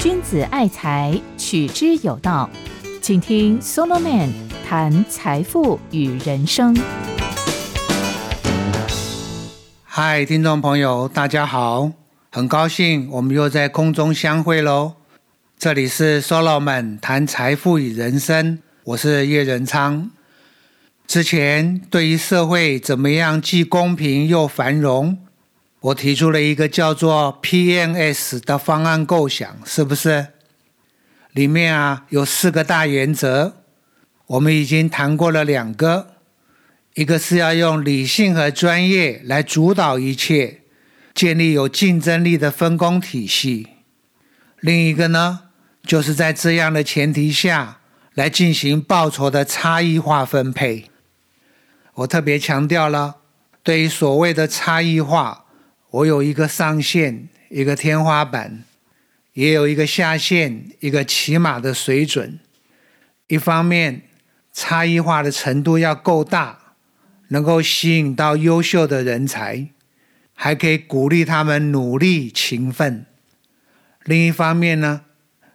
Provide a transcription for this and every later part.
君子爱财，取之有道。请听 Solomon 谈财富与人生。嗨，听众朋友，大家好，很高兴我们又在空中相会喽。这里是 Solomon 谈财富与人生，我是叶仁昌。之前对于社会怎么样既公平又繁荣？我提出了一个叫做 PNS 的方案构想，是不是？里面啊有四个大原则，我们已经谈过了两个，一个是要用理性和专业来主导一切，建立有竞争力的分工体系；另一个呢，就是在这样的前提下来进行报酬的差异化分配。我特别强调了，对于所谓的差异化。我有一个上限，一个天花板，也有一个下限，一个起码的水准。一方面，差异化的程度要够大，能够吸引到优秀的人才，还可以鼓励他们努力勤奋。另一方面呢，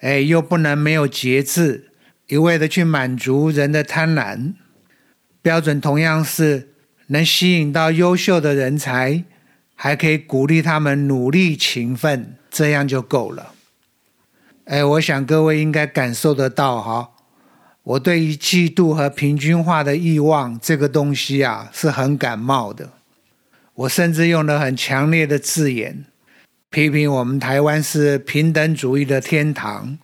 哎，又不能没有节制，一味的去满足人的贪婪。标准同样是能吸引到优秀的人才。还可以鼓励他们努力勤奋，这样就够了。哎，我想各位应该感受得到哈，我对于嫉妒和平均化的欲望这个东西啊是很感冒的。我甚至用了很强烈的字眼，批评我们台湾是平等主义的天堂，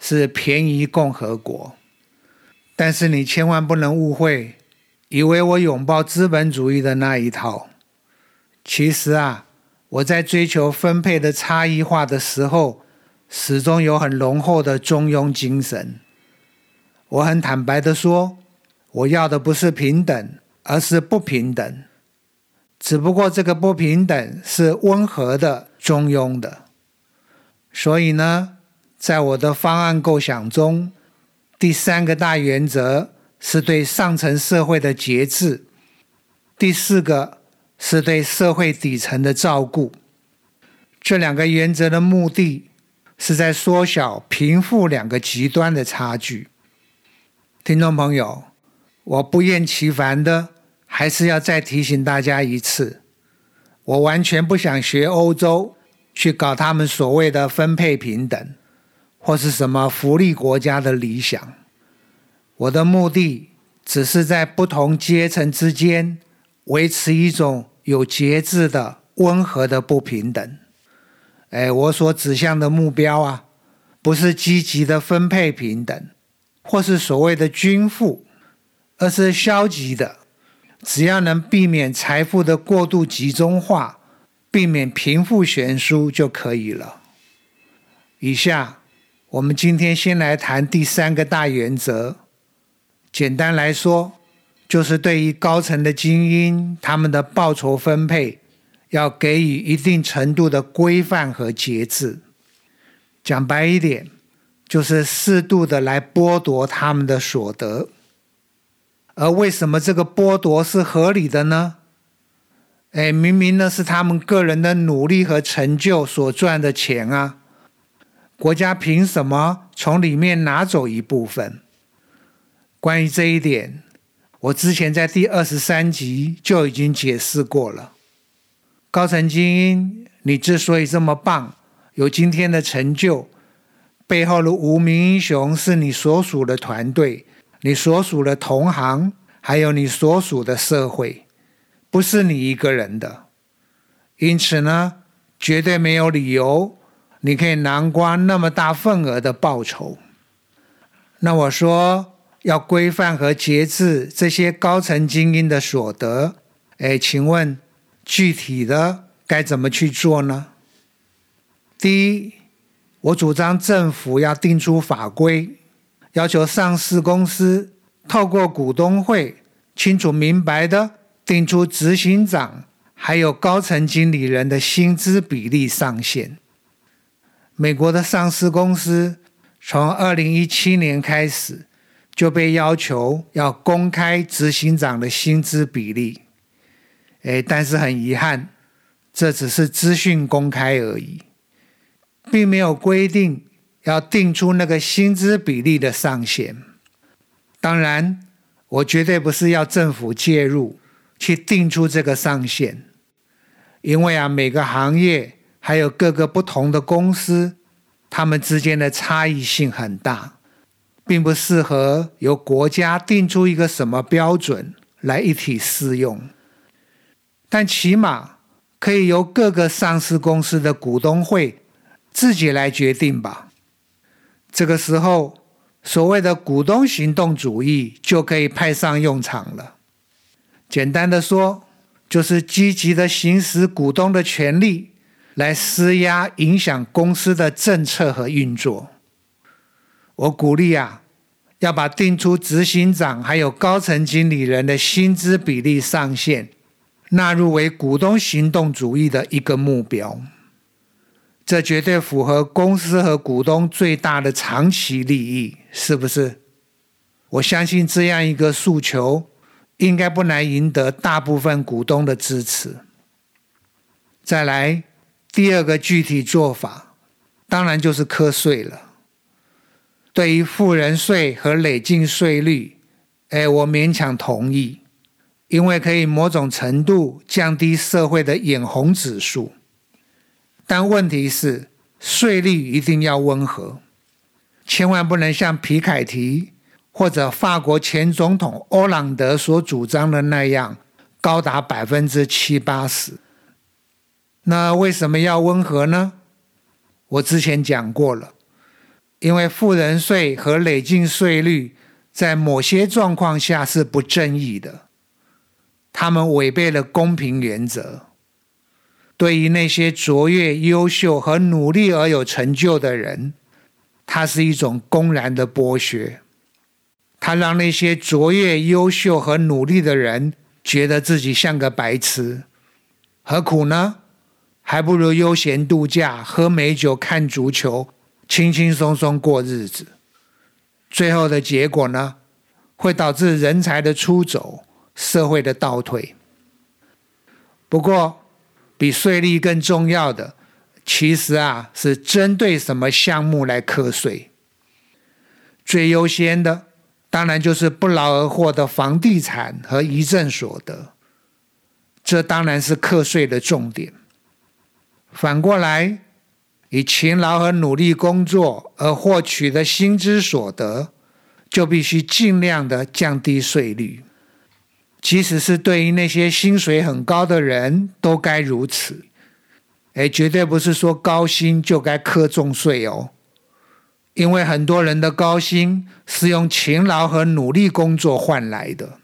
是便宜共和国。但是你千万不能误会，以为我拥抱资本主义的那一套。其实啊，我在追求分配的差异化的时候，始终有很浓厚的中庸精神。我很坦白的说，我要的不是平等，而是不平等。只不过这个不平等是温和的、中庸的。所以呢，在我的方案构想中，第三个大原则是对上层社会的节制，第四个。是对社会底层的照顾，这两个原则的目的是在缩小贫富两个极端的差距。听众朋友，我不厌其烦的还是要再提醒大家一次：我完全不想学欧洲去搞他们所谓的分配平等，或是什么福利国家的理想。我的目的只是在不同阶层之间。维持一种有节制的温和的不平等。哎，我所指向的目标啊，不是积极的分配平等，或是所谓的均富，而是消极的。只要能避免财富的过度集中化，避免贫富悬殊就可以了。以下我们今天先来谈第三个大原则。简单来说。就是对于高层的精英，他们的报酬分配要给予一定程度的规范和节制。讲白一点，就是适度的来剥夺他们的所得。而为什么这个剥夺是合理的呢？哎，明明那是他们个人的努力和成就所赚的钱啊，国家凭什么从里面拿走一部分？关于这一点。我之前在第二十三集就已经解释过了。高层精英，你之所以这么棒，有今天的成就，背后的无名英雄是你所属的团队、你所属的同行，还有你所属的社会，不是你一个人的。因此呢，绝对没有理由你可以囊括那么大份额的报酬。那我说。要规范和节制这些高层精英的所得，哎，请问具体的该怎么去做呢？第一，我主张政府要定出法规，要求上市公司透过股东会清楚明白的定出执行长还有高层经理人的薪资比例上限。美国的上市公司从二零一七年开始。就被要求要公开执行长的薪资比例，哎，但是很遗憾，这只是资讯公开而已，并没有规定要定出那个薪资比例的上限。当然，我绝对不是要政府介入去定出这个上限，因为啊，每个行业还有各个不同的公司，他们之间的差异性很大。并不适合由国家定出一个什么标准来一体适用，但起码可以由各个上市公司的股东会自己来决定吧。这个时候，所谓的股东行动主义就可以派上用场了。简单的说，就是积极的行使股东的权利，来施压影响公司的政策和运作。我鼓励啊，要把定出执行长还有高层经理人的薪资比例上限纳入为股东行动主义的一个目标。这绝对符合公司和股东最大的长期利益，是不是？我相信这样一个诉求应该不难赢得大部分股东的支持。再来，第二个具体做法，当然就是课税了。对于富人税和累进税率，哎，我勉强同意，因为可以某种程度降低社会的眼红指数。但问题是，税率一定要温和，千万不能像皮凯提或者法国前总统欧朗德所主张的那样，高达百分之七八十。那为什么要温和呢？我之前讲过了。因为富人税和累进税率在某些状况下是不正义的，他们违背了公平原则。对于那些卓越、优秀和努力而有成就的人，它是一种公然的剥削。它让那些卓越、优秀和努力的人觉得自己像个白痴。何苦呢？还不如悠闲度假、喝美酒、看足球。轻轻松松过日子，最后的结果呢，会导致人才的出走，社会的倒退。不过，比税率更重要的，其实啊，是针对什么项目来课税。最优先的，当然就是不劳而获的房地产和遗赠所得，这当然是课税的重点。反过来。以勤劳和努力工作而获取的薪资所得，就必须尽量的降低税率，即使是对于那些薪水很高的人都该如此。哎，绝对不是说高薪就该苛重税哦，因为很多人的高薪是用勤劳和努力工作换来的。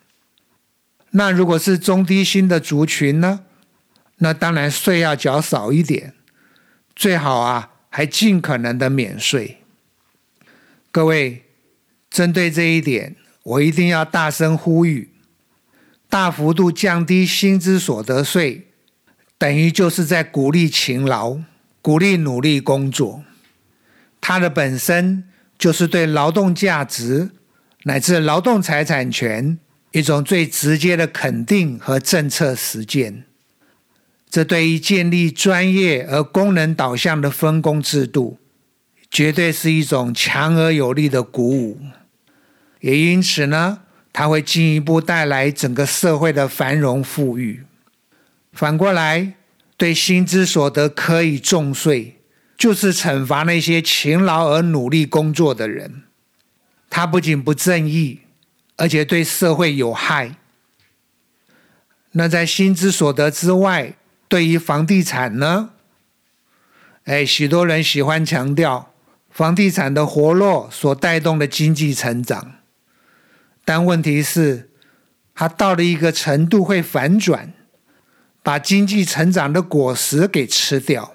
那如果是中低薪的族群呢？那当然税要缴少一点。最好啊，还尽可能的免税。各位，针对这一点，我一定要大声呼吁：大幅度降低薪资所得税，等于就是在鼓励勤劳、鼓励努力工作。它的本身就是对劳动价值乃至劳动财产权一种最直接的肯定和政策实践。这对于建立专业而功能导向的分工制度，绝对是一种强而有力的鼓舞。也因此呢，它会进一步带来整个社会的繁荣富裕。反过来，对薪资所得可以重税，就是惩罚那些勤劳而努力工作的人。它不仅不正义，而且对社会有害。那在薪资所得之外，对于房地产呢，哎，许多人喜欢强调房地产的活络所带动的经济成长，但问题是，它到了一个程度会反转，把经济成长的果实给吃掉，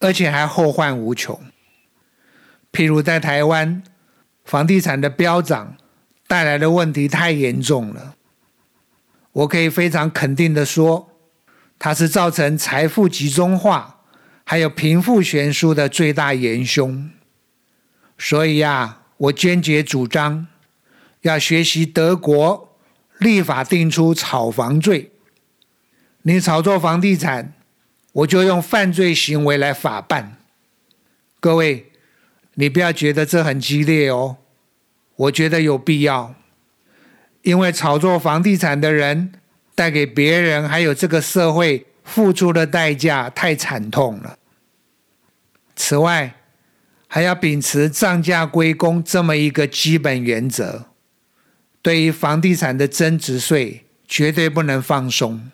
而且还后患无穷。譬如在台湾，房地产的飙涨带来的问题太严重了，我可以非常肯定的说。它是造成财富集中化，还有贫富悬殊的最大元凶。所以呀，我坚决主张要学习德国立法定出炒房罪。你炒作房地产，我就用犯罪行为来法办。各位，你不要觉得这很激烈哦，我觉得有必要，因为炒作房地产的人带给别人还有这个社会付出的代价太惨痛了。此外，还要秉持涨价归公这么一个基本原则，对于房地产的增值税绝对不能放松。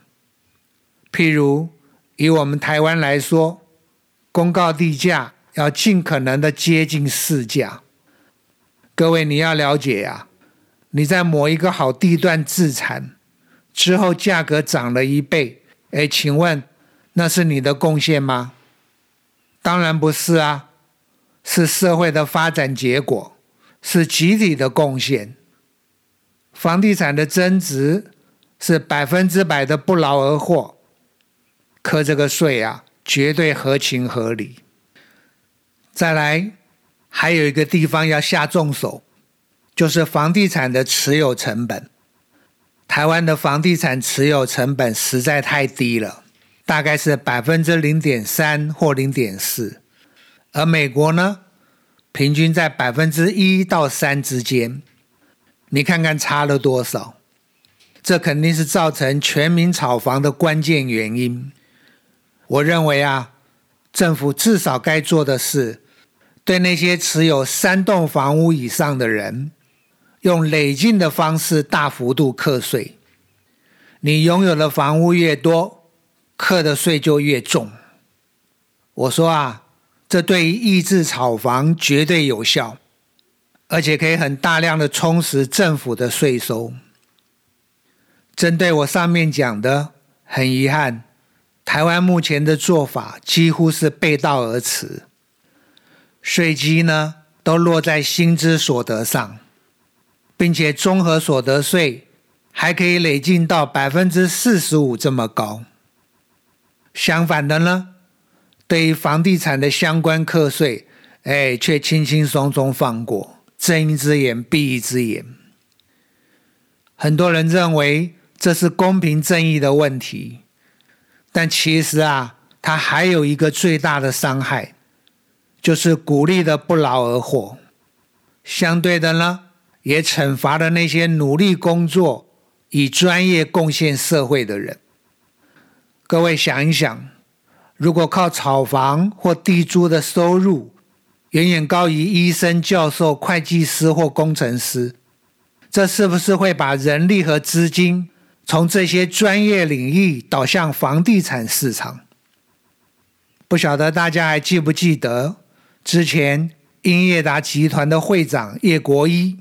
譬如以我们台湾来说，公告地价。要尽可能的接近市价。各位，你要了解呀，你在某一个好地段自产之后，价格涨了一倍，哎，请问那是你的贡献吗？当然不是啊，是社会的发展结果，是集体的贡献。房地产的增值是百分之百的不劳而获，课这个税啊，绝对合情合理。再来，还有一个地方要下重手，就是房地产的持有成本。台湾的房地产持有成本实在太低了，大概是百分之零点三或零点四，而美国呢，平均在百分之一到三之间。你看看差了多少？这肯定是造成全民炒房的关键原因。我认为啊，政府至少该做的是。对那些持有三栋房屋以上的人，用累进的方式大幅度课税。你拥有的房屋越多，课的税就越重。我说啊，这对于抑制炒房绝对有效，而且可以很大量的充实政府的税收。针对我上面讲的，很遗憾，台湾目前的做法几乎是背道而驰。税基呢，都落在薪资所得上，并且综合所得税还可以累进到百分之四十五这么高。相反的呢，对于房地产的相关课税，哎，却轻轻松松放过，睁一只眼闭一只眼。很多人认为这是公平正义的问题，但其实啊，它还有一个最大的伤害。就是鼓励的不劳而获，相对的呢，也惩罚了那些努力工作、以专业贡献社会的人。各位想一想，如果靠炒房或地租的收入远远高于医生、教授、会计师或工程师，这是不是会把人力和资金从这些专业领域导向房地产市场？不晓得大家还记不记得？之前英业达集团的会长叶国一，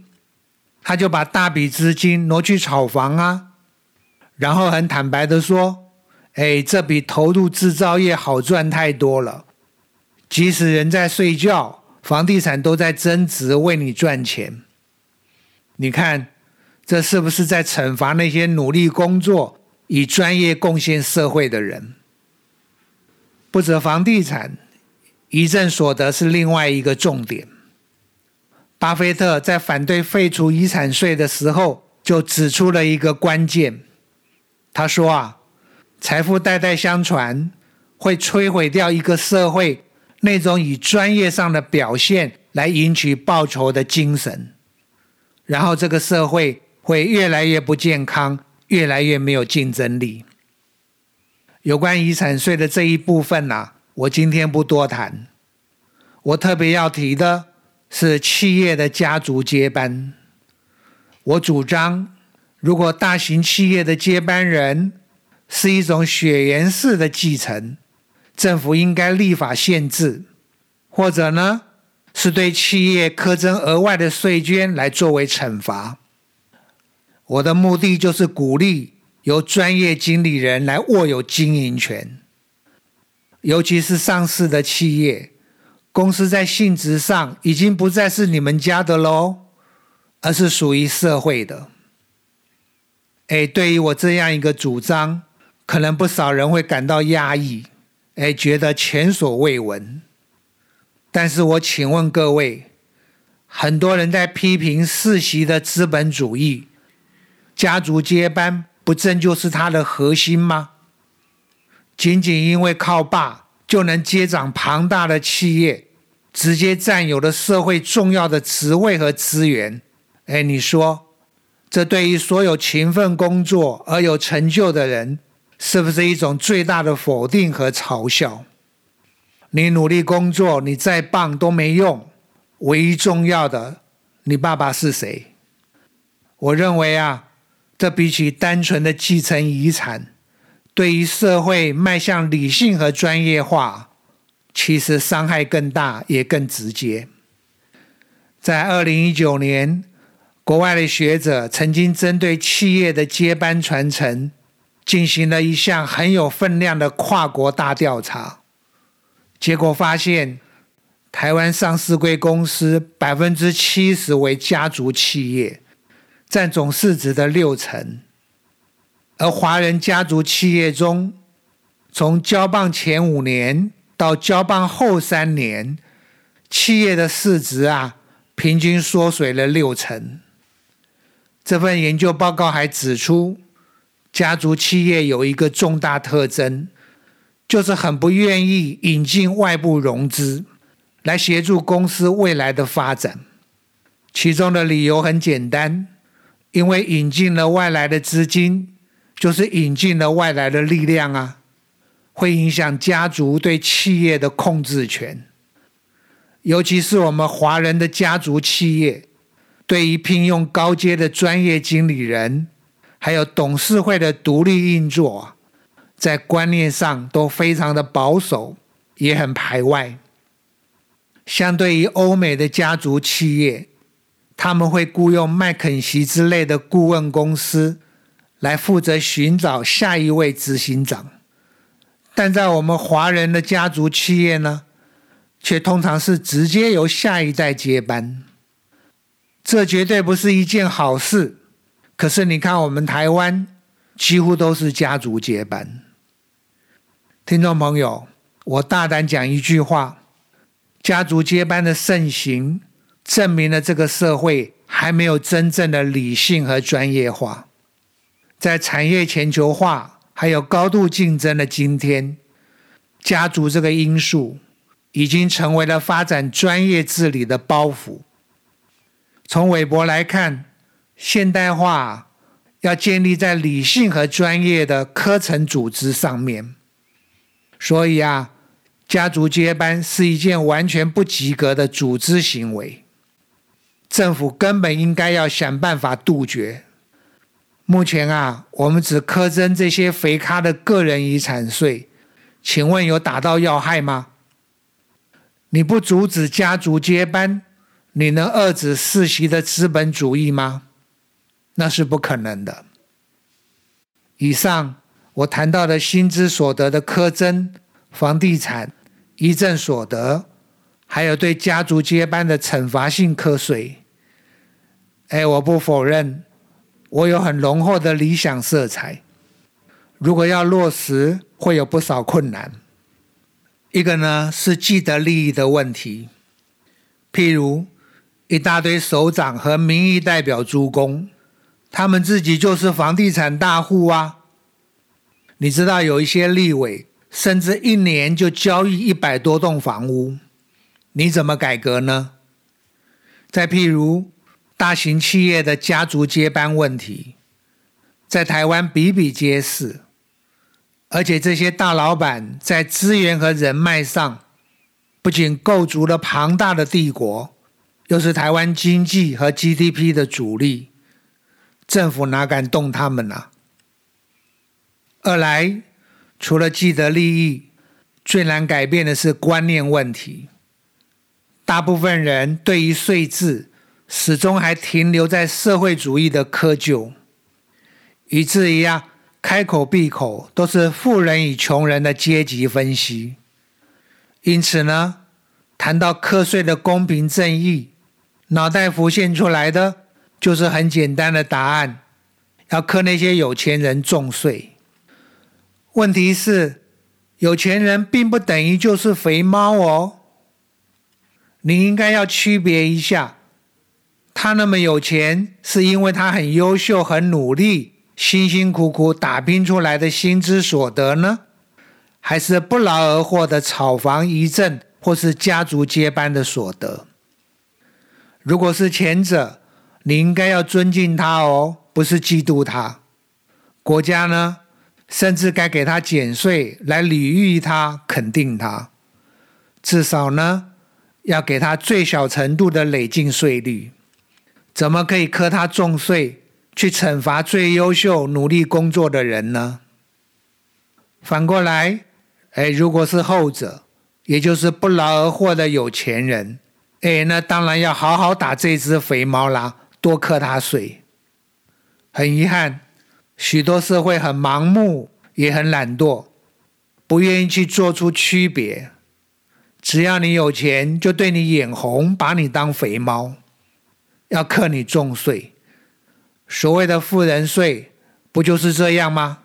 他就把大笔资金挪去炒房啊，然后很坦白的说：“哎，这比投入制造业好赚太多了。即使人在睡觉，房地产都在增值，为你赚钱。你看，这是不是在惩罚那些努力工作、以专业贡献社会的人？不止房地产。”遗赠所得是另外一个重点。巴菲特在反对废除遗产税的时候，就指出了一个关键。他说：“啊，财富代代相传，会摧毁掉一个社会那种以专业上的表现来赢取报酬的精神，然后这个社会会越来越不健康，越来越没有竞争力。”有关遗产税的这一部分呢？我今天不多谈，我特别要提的是企业的家族接班。我主张，如果大型企业的接班人是一种血缘式的继承，政府应该立法限制，或者呢，是对企业苛征额外的税捐来作为惩罚。我的目的就是鼓励由专业经理人来握有经营权。尤其是上市的企业，公司在性质上已经不再是你们家的喽，而是属于社会的。哎，对于我这样一个主张，可能不少人会感到压抑，哎，觉得前所未闻。但是我请问各位，很多人在批评世袭的资本主义，家族接班不正就是它的核心吗？仅仅因为靠爸就能接掌庞大的企业，直接占有了社会重要的职位和资源。哎，你说，这对于所有勤奋工作而有成就的人，是不是一种最大的否定和嘲笑？你努力工作，你再棒都没用。唯一重要的，你爸爸是谁？我认为啊，这比起单纯的继承遗产，对于社会迈向理性和专业化，其实伤害更大，也更直接。在二零一九年，国外的学者曾经针对企业的接班传承，进行了一项很有分量的跨国大调查。结果发现，台湾上市贵公司百分之七十为家族企业，占总市值的六成；而华人家族企业中，从交棒前五年到交棒后三年，企业的市值啊，平均缩水了六成。这份研究报告还指出，家族企业有一个重大特征。就是很不愿意引进外部融资来协助公司未来的发展，其中的理由很简单，因为引进了外来的资金，就是引进了外来的力量啊，会影响家族对企业的控制权，尤其是我们华人的家族企业，对于聘用高阶的专业经理人，还有董事会的独立运作。在观念上都非常的保守，也很排外。相对于欧美的家族企业，他们会雇佣麦肯锡之类的顾问公司来负责寻找下一位执行长，但在我们华人的家族企业呢，却通常是直接由下一代接班。这绝对不是一件好事。可是你看，我们台湾几乎都是家族接班。听众朋友，我大胆讲一句话：家族接班的盛行，证明了这个社会还没有真正的理性和专业化。在产业全球化还有高度竞争的今天，家族这个因素已经成为了发展专业治理的包袱。从韦伯来看，现代化要建立在理性和专业的科层组织上面。所以啊，家族接班是一件完全不及格的组织行为，政府根本应该要想办法杜绝。目前啊，我们只苛征这些肥咖的个人遗产税，请问有打到要害吗？你不阻止家族接班，你能遏制世袭的资本主义吗？那是不可能的。以上。我谈到的薪资所得的苛征、房地产、遗赠所得，还有对家族接班的惩罚性课税。哎，我不否认，我有很浓厚的理想色彩。如果要落实，会有不少困难。一个呢是既得利益的问题，譬如一大堆首长和民意代表诸公，他们自己就是房地产大户啊。你知道有一些立委甚至一年就交易一百多栋房屋，你怎么改革呢？再譬如大型企业的家族接班问题，在台湾比比皆是，而且这些大老板在资源和人脉上，不仅构筑了庞大的帝国，又是台湾经济和 GDP 的主力，政府哪敢动他们呢？二来，除了既得利益，最难改变的是观念问题。大部分人对于税制始终还停留在社会主义的窠臼，以至于啊，开口闭口都是富人与穷人的阶级分析。因此呢，谈到课税的公平正义，脑袋浮现出来的就是很简单的答案：要课那些有钱人重税。问题是，有钱人并不等于就是肥猫哦。你应该要区别一下，他那么有钱，是因为他很优秀、很努力、辛辛苦苦打拼出来的薪资所得呢，还是不劳而获的炒房遗赠或是家族接班的所得？如果是前者，你应该要尊敬他哦，不是嫉妒他。国家呢，甚至该给他减税来礼遇他、肯定他，至少呢，要给他最小程度的累进税率。怎么可以苛他重税，去惩罚最优秀、努力工作的人呢？反过来，哎，如果是后者，也就是不劳而获的有钱人。哎，那当然要好好打这只肥猫啦，多课他税。很遗憾，许多社会很盲目，也很懒惰，不愿意去做出区别。只要你有钱，就对你眼红，把你当肥猫，要克你重税。所谓的富人税，不就是这样吗？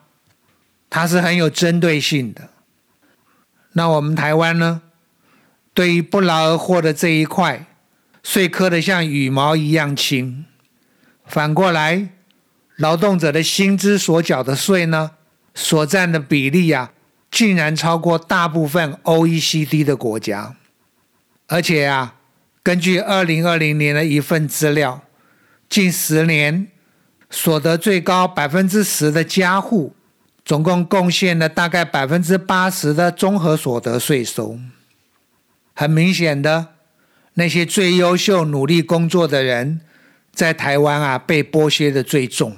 它是很有针对性的。那我们台湾呢？对于不劳而获的这一块，税科的像羽毛一样轻。反过来，劳动者的薪资所缴的税呢，所占的比例啊，竟然超过大部分 OECD 的国家。而且啊，根据二零二零年的一份资料，近十年所得最高百分之十的家户，总共贡献了大概百分之八十的综合所得税收。很明显的，那些最优秀、努力工作的人，在台湾啊被剥削的最重，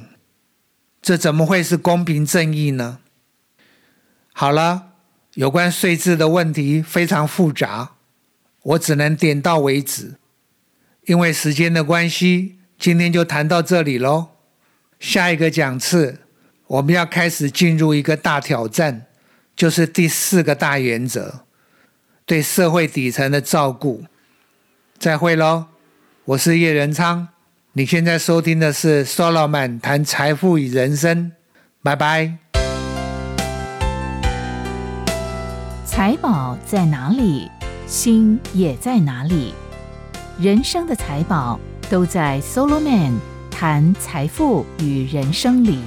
这怎么会是公平正义呢？好了，有关税制的问题非常复杂，我只能点到为止。因为时间的关系，今天就谈到这里喽。下一个讲次，我们要开始进入一个大挑战，就是第四个大原则。对社会底层的照顾，再会喽！我是叶仁昌，你现在收听的是 Solomon 谈财富与人生，拜拜。财宝在哪里，心也在哪里。人生的财宝都在 Solomon 谈财富与人生里。